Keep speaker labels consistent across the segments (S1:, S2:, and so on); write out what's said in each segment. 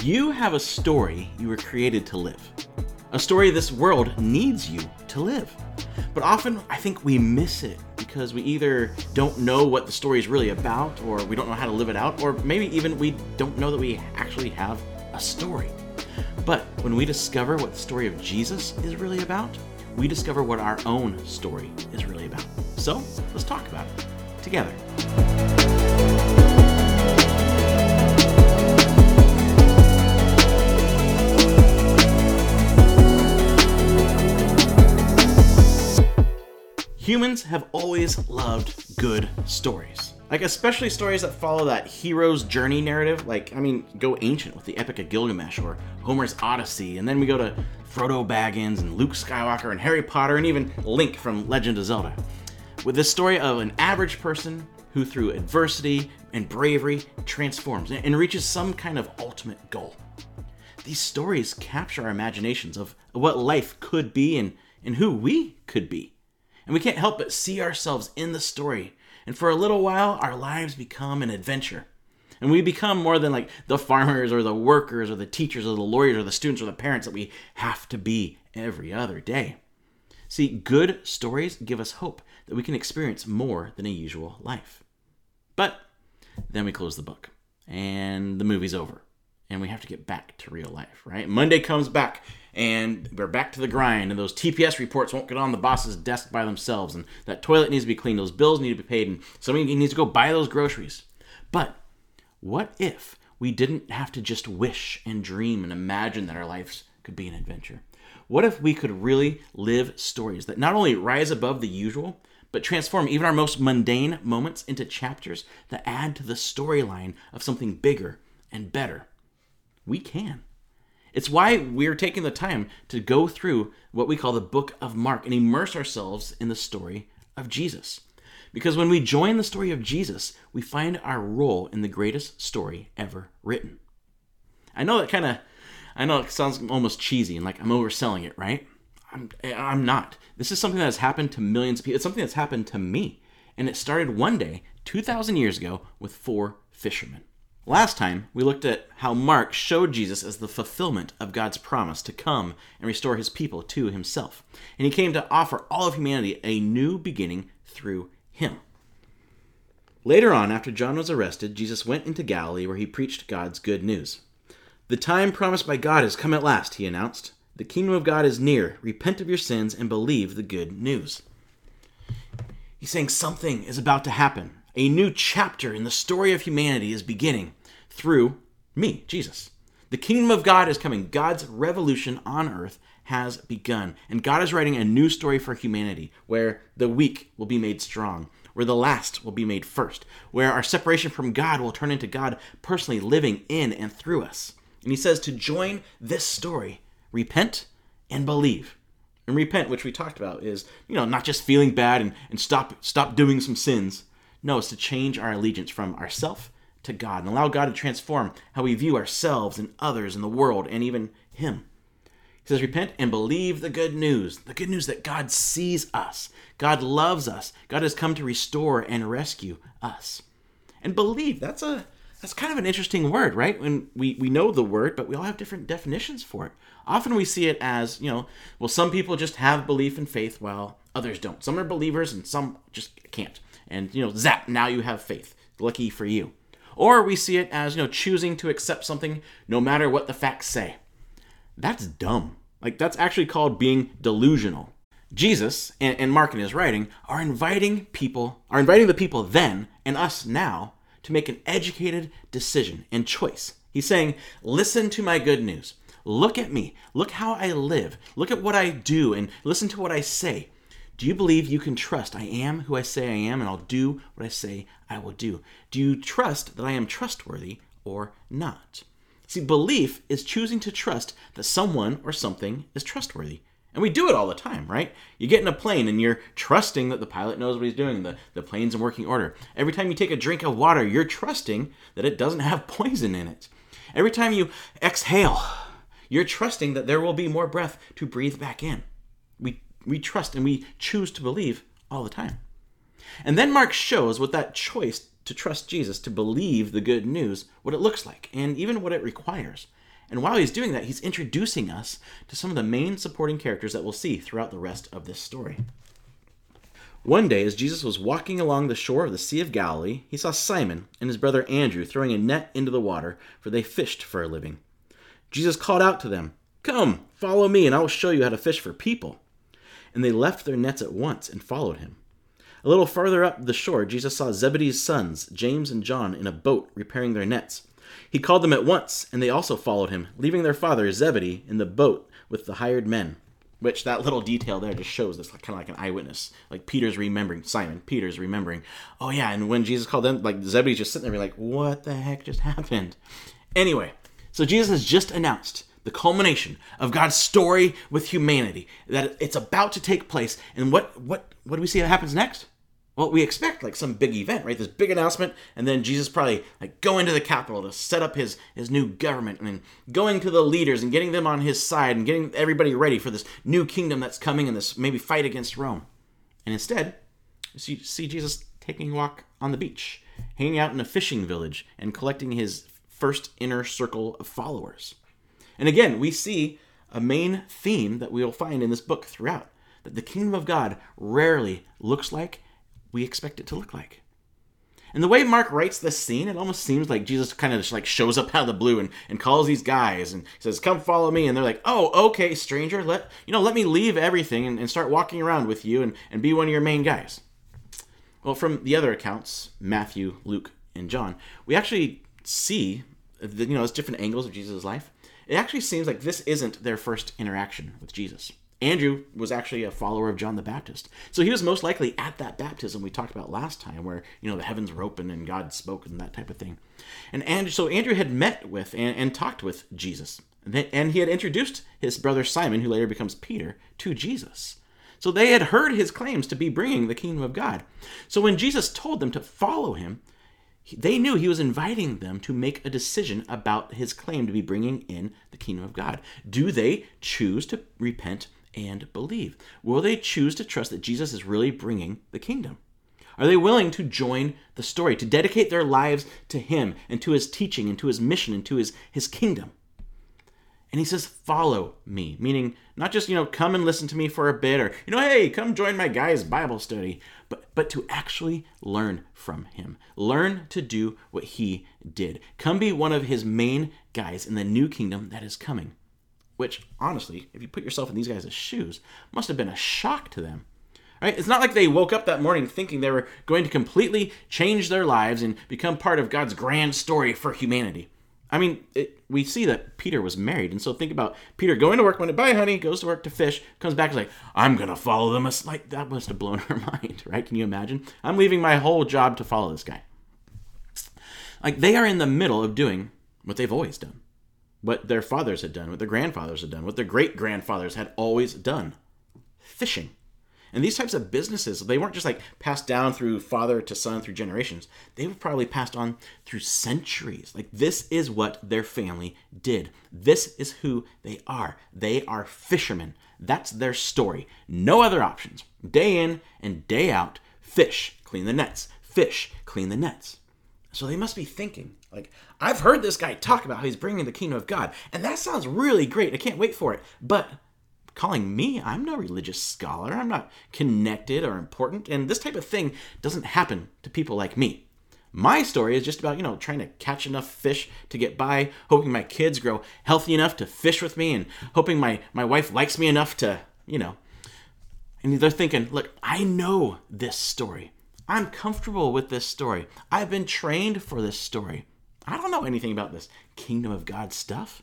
S1: You have a story you were created to live. A story this world needs you to live. But often I think we miss it because we either don't know what the story is really about, or we don't know how to live it out, or maybe even we don't know that we actually have a story. But when we discover what the story of Jesus is really about, we discover what our own story is really about. So let's talk about it together. Humans have always loved good stories. Like, especially stories that follow that hero's journey narrative. Like, I mean, go ancient with the Epic of Gilgamesh or Homer's Odyssey, and then we go to Frodo Baggins and Luke Skywalker and Harry Potter and even Link from Legend of Zelda. With the story of an average person who, through adversity and bravery, transforms and reaches some kind of ultimate goal. These stories capture our imaginations of what life could be and, and who we could be. And we can't help but see ourselves in the story. And for a little while, our lives become an adventure. And we become more than like the farmers or the workers or the teachers or the lawyers or the students or the parents that we have to be every other day. See, good stories give us hope that we can experience more than a usual life. But then we close the book and the movie's over and we have to get back to real life, right? Monday comes back and we're back to the grind and those tps reports won't get on the boss's desk by themselves and that toilet needs to be cleaned those bills need to be paid and somebody needs to go buy those groceries. But what if we didn't have to just wish and dream and imagine that our lives could be an adventure? What if we could really live stories that not only rise above the usual but transform even our most mundane moments into chapters that add to the storyline of something bigger and better? We can it's why we're taking the time to go through what we call the book of Mark and immerse ourselves in the story of Jesus. Because when we join the story of Jesus, we find our role in the greatest story ever written. I know that kind of, I know it sounds almost cheesy and like I'm overselling it, right? I'm, I'm not. This is something that has happened to millions of people. It's something that's happened to me. And it started one day, 2,000 years ago, with four fishermen. Last time, we looked at how Mark showed Jesus as the fulfillment of God's promise to come and restore his people to himself. And he came to offer all of humanity a new beginning through him. Later on, after John was arrested, Jesus went into Galilee where he preached God's good news. The time promised by God has come at last, he announced. The kingdom of God is near. Repent of your sins and believe the good news. He's saying something is about to happen. A new chapter in the story of humanity is beginning through me, Jesus. The kingdom of God is coming. God's revolution on earth has begun. And God is writing a new story for humanity where the weak will be made strong, where the last will be made first, where our separation from God will turn into God personally living in and through us. And he says to join this story, repent and believe. And repent, which we talked about, is, you know, not just feeling bad and, and stop stop doing some sins, no, it's to change our allegiance from ourself to God and allow God to transform how we view ourselves and others and the world and even Him. He says, Repent and believe the good news. The good news that God sees us, God loves us, God has come to restore and rescue us. And believe, that's a that's kind of an interesting word, right? When we, we know the word, but we all have different definitions for it. Often we see it as, you know, well, some people just have belief and faith while others don't. Some are believers and some just can't and you know zap now you have faith. Lucky for you. Or we see it as you know choosing to accept something no matter what the facts say. That's dumb. Like that's actually called being delusional. Jesus and, and mark in his writing are inviting people are inviting the people then and us now to make an educated decision and choice. He's saying listen to my good news. Look at me. Look how i live. Look at what i do and listen to what i say do you believe you can trust I am who I say I am and I'll do what I say I will do? Do you trust that I am trustworthy or not? See, belief is choosing to trust that someone or something is trustworthy. And we do it all the time, right? You get in a plane and you're trusting that the pilot knows what he's doing, the, the plane's in working order. Every time you take a drink of water, you're trusting that it doesn't have poison in it. Every time you exhale, you're trusting that there will be more breath to breathe back in. We trust and we choose to believe all the time. And then Mark shows what that choice to trust Jesus, to believe the good news, what it looks like, and even what it requires. And while he's doing that, he's introducing us to some of the main supporting characters that we'll see throughout the rest of this story. One day, as Jesus was walking along the shore of the Sea of Galilee, he saw Simon and his brother Andrew throwing a net into the water, for they fished for a living. Jesus called out to them, Come, follow me, and I will show you how to fish for people. And they left their nets at once and followed him. A little farther up the shore, Jesus saw Zebedee's sons, James and John, in a boat repairing their nets. He called them at once, and they also followed him, leaving their father Zebedee in the boat with the hired men. Which that little detail there just shows this kind of like an eyewitness. Like Peter's remembering, Simon, Peter's remembering. Oh yeah, and when Jesus called them, like Zebedee's just sitting there, like, what the heck just happened? Anyway, so Jesus has just announced the culmination of God's story with humanity that it's about to take place. And what what what do we see that happens next? Well, we expect like some big event, right? This big announcement, and then Jesus probably like going to the capital to set up his his new government, and going to the leaders and getting them on his side and getting everybody ready for this new kingdom that's coming and this maybe fight against Rome. And instead, you see Jesus taking a walk on the beach, hanging out in a fishing village, and collecting his first inner circle of followers. And again, we see a main theme that we will find in this book throughout that the kingdom of God rarely looks like we expect it to look like. And the way Mark writes this scene, it almost seems like Jesus kind of just like shows up out of the blue and, and calls these guys and says, Come follow me. And they're like, Oh, okay, stranger, let you know, let me leave everything and, and start walking around with you and, and be one of your main guys. Well, from the other accounts, Matthew, Luke, and John, we actually see the, you know, those different angles of Jesus' life. It actually seems like this isn't their first interaction with Jesus. Andrew was actually a follower of John the Baptist. So he was most likely at that baptism we talked about last time where, you know, the heavens were open and God spoke and that type of thing. And Andrew, so Andrew had met with and, and talked with Jesus. And he had introduced his brother Simon, who later becomes Peter, to Jesus. So they had heard his claims to be bringing the kingdom of God. So when Jesus told them to follow him, they knew he was inviting them to make a decision about his claim to be bringing in the kingdom of God. Do they choose to repent and believe? Will they choose to trust that Jesus is really bringing the kingdom? Are they willing to join the story, to dedicate their lives to him and to his teaching and to his mission and to his, his kingdom? And he says, follow me, meaning not just, you know, come and listen to me for a bit or, you know, hey, come join my guy's Bible study, but, but to actually learn from him. Learn to do what he did. Come be one of his main guys in the new kingdom that is coming which honestly, if you put yourself in these guys' shoes, must have been a shock to them. Right? It's not like they woke up that morning thinking they were going to completely change their lives and become part of God's grand story for humanity. I mean, it, we see that Peter was married, and so think about Peter going to work one day, bye, honey, goes to work to fish, comes back, and like, I'm gonna follow them. Like that must have blown her mind, right? Can you imagine? I'm leaving my whole job to follow this guy. Like they are in the middle of doing what they've always done what their fathers had done, what their grandfathers had done, what their great grandfathers had always done fishing. And these types of businesses, they weren't just like passed down through father to son through generations. They were probably passed on through centuries. Like this is what their family did. This is who they are. They are fishermen. That's their story. No other options. Day in and day out, fish, clean the nets. Fish, clean the nets. So they must be thinking, like, I've heard this guy talk about how he's bringing the kingdom of God, and that sounds really great. I can't wait for it. But calling me, I'm no religious scholar. I'm not connected or important, and this type of thing doesn't happen to people like me. My story is just about, you know, trying to catch enough fish to get by, hoping my kids grow healthy enough to fish with me, and hoping my, my wife likes me enough to, you know. And they're thinking, look, I know this story. I'm comfortable with this story. I've been trained for this story. I don't know anything about this kingdom of God stuff.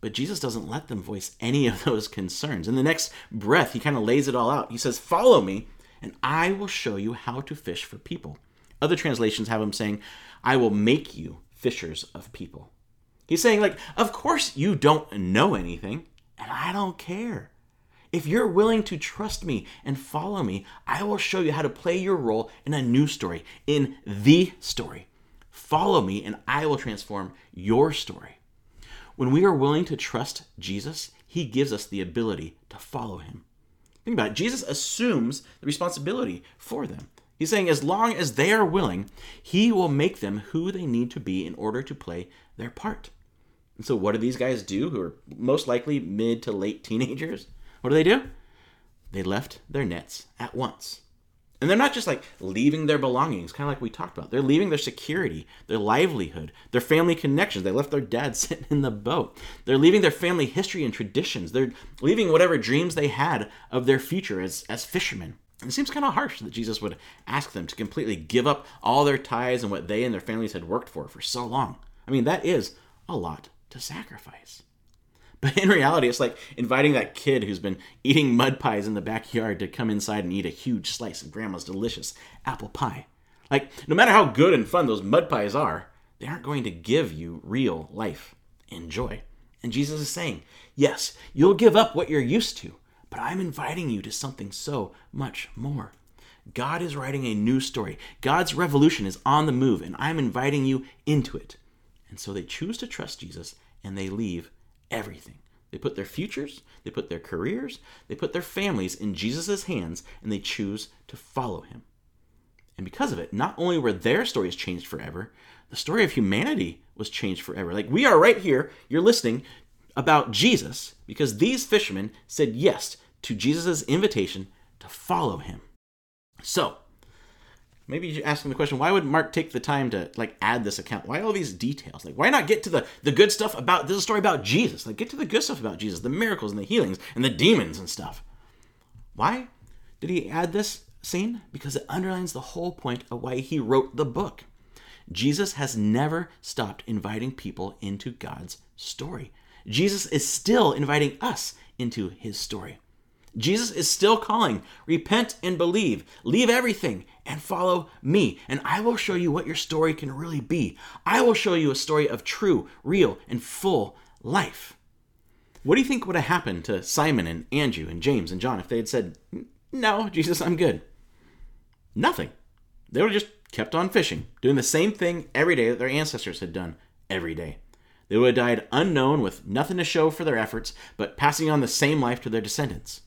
S1: But Jesus doesn't let them voice any of those concerns. In the next breath, he kind of lays it all out. He says, Follow me, and I will show you how to fish for people. Other translations have him saying, I will make you fishers of people. He's saying, like, of course you don't know anything, and I don't care. If you're willing to trust me and follow me, I will show you how to play your role in a new story, in the story. Follow me, and I will transform your story. When we are willing to trust Jesus, he gives us the ability to follow him. Think about it. Jesus assumes the responsibility for them. He's saying as long as they are willing, he will make them who they need to be in order to play their part. And so, what do these guys do who are most likely mid to late teenagers? What do they do? They left their nets at once. And they're not just like leaving their belongings, kind of like we talked about. They're leaving their security, their livelihood, their family connections. They left their dad sitting in the boat. They're leaving their family history and traditions. They're leaving whatever dreams they had of their future as, as fishermen. It seems kind of harsh that Jesus would ask them to completely give up all their ties and what they and their families had worked for for so long. I mean, that is a lot to sacrifice. But in reality, it's like inviting that kid who's been eating mud pies in the backyard to come inside and eat a huge slice of grandma's delicious apple pie. Like, no matter how good and fun those mud pies are, they aren't going to give you real life and joy. And Jesus is saying, yes, you'll give up what you're used to, but I'm inviting you to something so much more. God is writing a new story. God's revolution is on the move, and I'm inviting you into it. And so they choose to trust Jesus and they leave everything. They put their futures, they put their careers, they put their families in Jesus' hands, and they choose to follow him. And because of it, not only were their stories changed forever, the story of humanity was changed forever. Like we are right here, you're listening about Jesus because these fishermen said yes to Jesus' invitation to follow him. So, maybe you're asking the question why would mark take the time to like add this account? Why all these details? Like why not get to the the good stuff about this is a story about jesus. Like get to the good stuff about jesus the miracles and the healings and the demons and stuff. Why did he add this scene? Because it underlines the whole point of why he wrote the book. Jesus has never stopped inviting people into god's story. Jesus is still inviting us into his story. Jesus is still calling, repent and believe, leave everything and follow me, and I will show you what your story can really be. I will show you a story of true, real, and full life. What do you think would have happened to Simon and Andrew and James and John if they had said, No, Jesus, I'm good? Nothing. They would have just kept on fishing, doing the same thing every day that their ancestors had done every day. They would have died unknown with nothing to show for their efforts, but passing on the same life to their descendants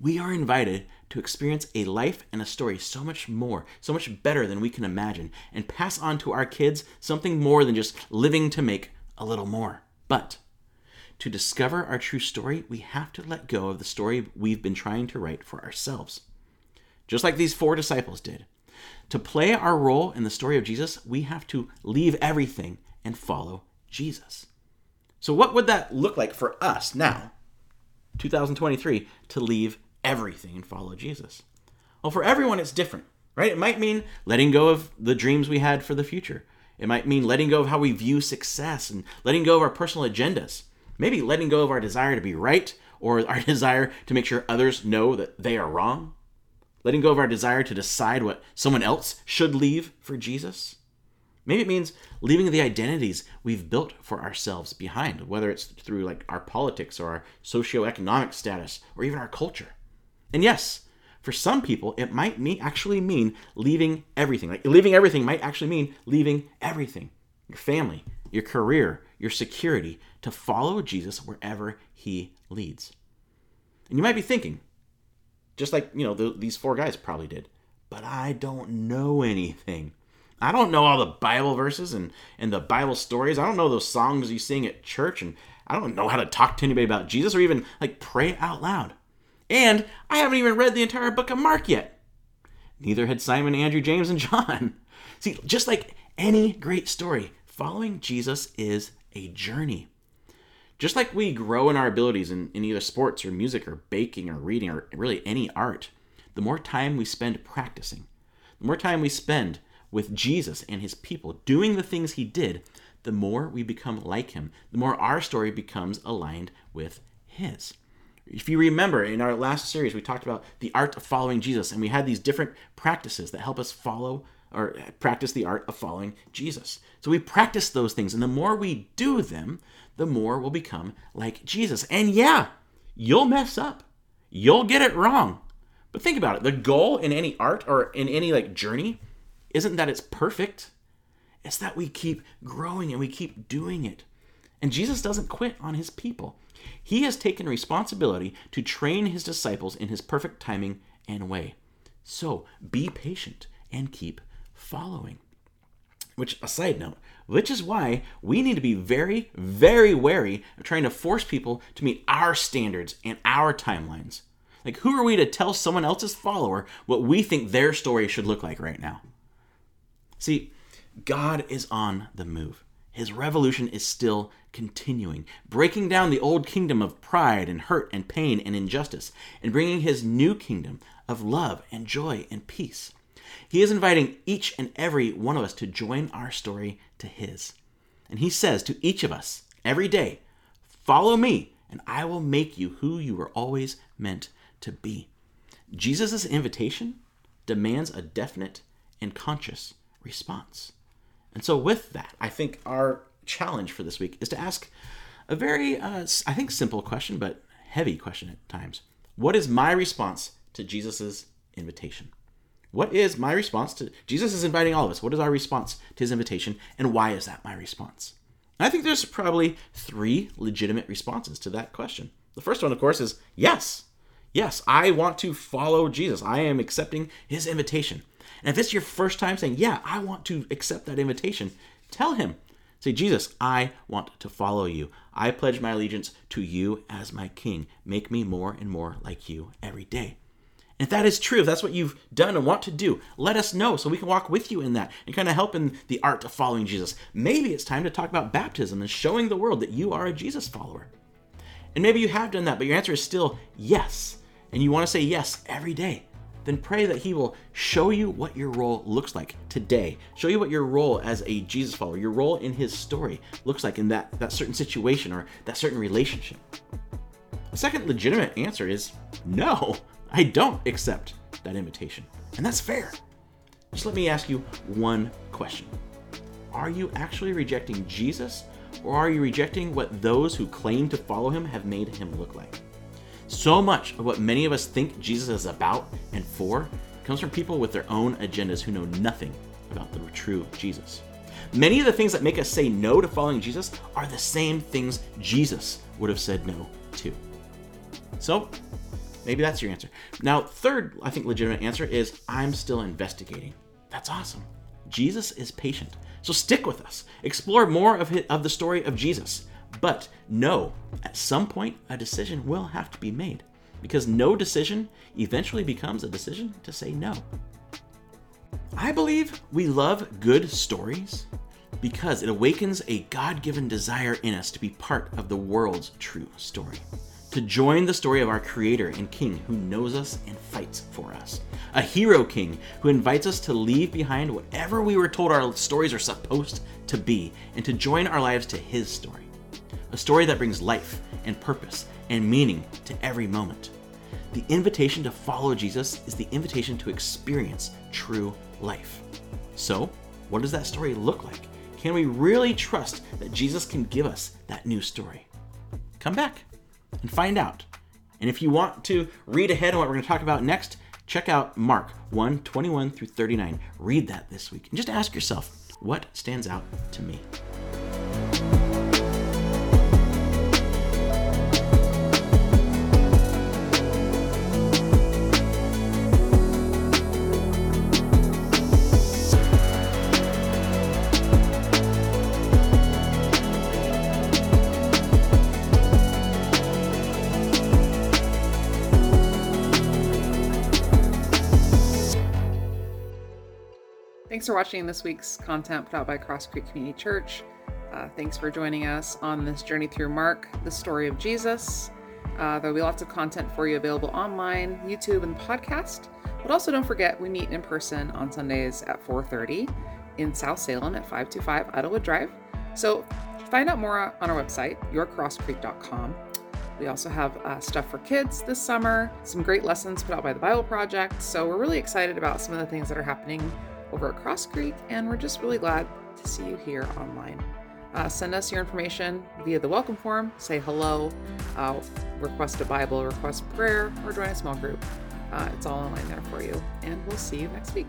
S1: we are invited to experience a life and a story so much more, so much better than we can imagine, and pass on to our kids something more than just living to make a little more. But to discover our true story, we have to let go of the story we've been trying to write for ourselves. Just like these four disciples did. To play our role in the story of Jesus, we have to leave everything and follow Jesus. So, what would that look like for us now, 2023, to leave everything and follow Jesus? Well, for everyone, it's different, right? It might mean letting go of the dreams we had for the future. It might mean letting go of how we view success and letting go of our personal agendas. Maybe letting go of our desire to be right or our desire to make sure others know that they are wrong. Letting go of our desire to decide what someone else should leave for Jesus. Maybe it means leaving the identities we've built for ourselves behind, whether it's through like our politics or our socioeconomic status or even our culture. And yes, for some people, it might mean actually mean leaving everything. Like leaving everything might actually mean leaving everything your family, your career, your security to follow Jesus wherever he leads. And you might be thinking, just like, you know, the, these four guys probably did, but I don't know anything. I don't know all the Bible verses and, and the Bible stories. I don't know those songs you sing at church, and I don't know how to talk to anybody about Jesus or even like pray out loud. And I haven't even read the entire book of Mark yet. Neither had Simon, Andrew, James, and John. See, just like any great story, following Jesus is a journey. Just like we grow in our abilities in, in either sports or music or baking or reading or really any art, the more time we spend practicing, the more time we spend with Jesus and his people doing the things he did, the more we become like him, the more our story becomes aligned with his. If you remember in our last series, we talked about the art of following Jesus, and we had these different practices that help us follow or practice the art of following Jesus. So we practice those things, and the more we do them, the more we'll become like Jesus. And yeah, you'll mess up, you'll get it wrong. But think about it the goal in any art or in any like journey isn't that it's perfect, it's that we keep growing and we keep doing it. And Jesus doesn't quit on his people. He has taken responsibility to train his disciples in his perfect timing and way. So be patient and keep following. Which, a side note, which is why we need to be very, very wary of trying to force people to meet our standards and our timelines. Like, who are we to tell someone else's follower what we think their story should look like right now? See, God is on the move. His revolution is still continuing, breaking down the old kingdom of pride and hurt and pain and injustice, and bringing his new kingdom of love and joy and peace. He is inviting each and every one of us to join our story to his. And he says to each of us every day, Follow me, and I will make you who you were always meant to be. Jesus' invitation demands a definite and conscious response. And so, with that, I think our challenge for this week is to ask a very, uh, I think, simple question, but heavy question at times. What is my response to Jesus' invitation? What is my response to Jesus is inviting all of us? What is our response to his invitation, and why is that my response? And I think there's probably three legitimate responses to that question. The first one, of course, is yes. Yes, I want to follow Jesus. I am accepting his invitation. And if it's your first time saying, Yeah, I want to accept that invitation, tell him. Say, Jesus, I want to follow you. I pledge my allegiance to you as my king. Make me more and more like you every day. And if that is true, if that's what you've done and want to do, let us know so we can walk with you in that and kind of help in the art of following Jesus. Maybe it's time to talk about baptism and showing the world that you are a Jesus follower. And maybe you have done that, but your answer is still yes. And you want to say yes every day then pray that He will show you what your role looks like today. Show you what your role as a Jesus follower, your role in His story looks like in that, that certain situation or that certain relationship. The second legitimate answer is no, I don't accept that invitation. And that's fair. Just let me ask you one question Are you actually rejecting Jesus, or are you rejecting what those who claim to follow Him have made Him look like? So much of what many of us think Jesus is about and for comes from people with their own agendas who know nothing about the true Jesus. Many of the things that make us say no to following Jesus are the same things Jesus would have said no to. So, maybe that's your answer. Now, third, I think legitimate answer is I'm still investigating. That's awesome. Jesus is patient. So stick with us. Explore more of, his, of the story of Jesus. But no, at some point, a decision will have to be made because no decision eventually becomes a decision to say no. I believe we love good stories because it awakens a God given desire in us to be part of the world's true story. To join the story of our Creator and King who knows us and fights for us. A hero king who invites us to leave behind whatever we were told our stories are supposed to be and to join our lives to his story a story that brings life and purpose and meaning to every moment. The invitation to follow Jesus is the invitation to experience true life. So, what does that story look like? Can we really trust that Jesus can give us that new story? Come back and find out. And if you want to read ahead on what we're going to talk about next, check out Mark 1 21 through 39. Read that this week and just ask yourself, what stands out to me?
S2: Thanks for watching this week's content put out by Cross Creek Community Church. Uh, thanks for joining us on this journey through Mark, the story of Jesus. Uh, there'll be lots of content for you available online, YouTube, and podcast. But also don't forget we meet in person on Sundays at 4:30 in South Salem at 525 Idlewood Drive. So find out more on our website, yourcrosscreek.com. We also have uh, stuff for kids this summer, some great lessons put out by the Bible Project. So we're really excited about some of the things that are happening over at Cross Creek, and we're just really glad to see you here online. Uh, send us your information via the welcome form, say hello, uh, request a Bible, request prayer, or join a small group. Uh, it's all online there for you, and we'll see you next week.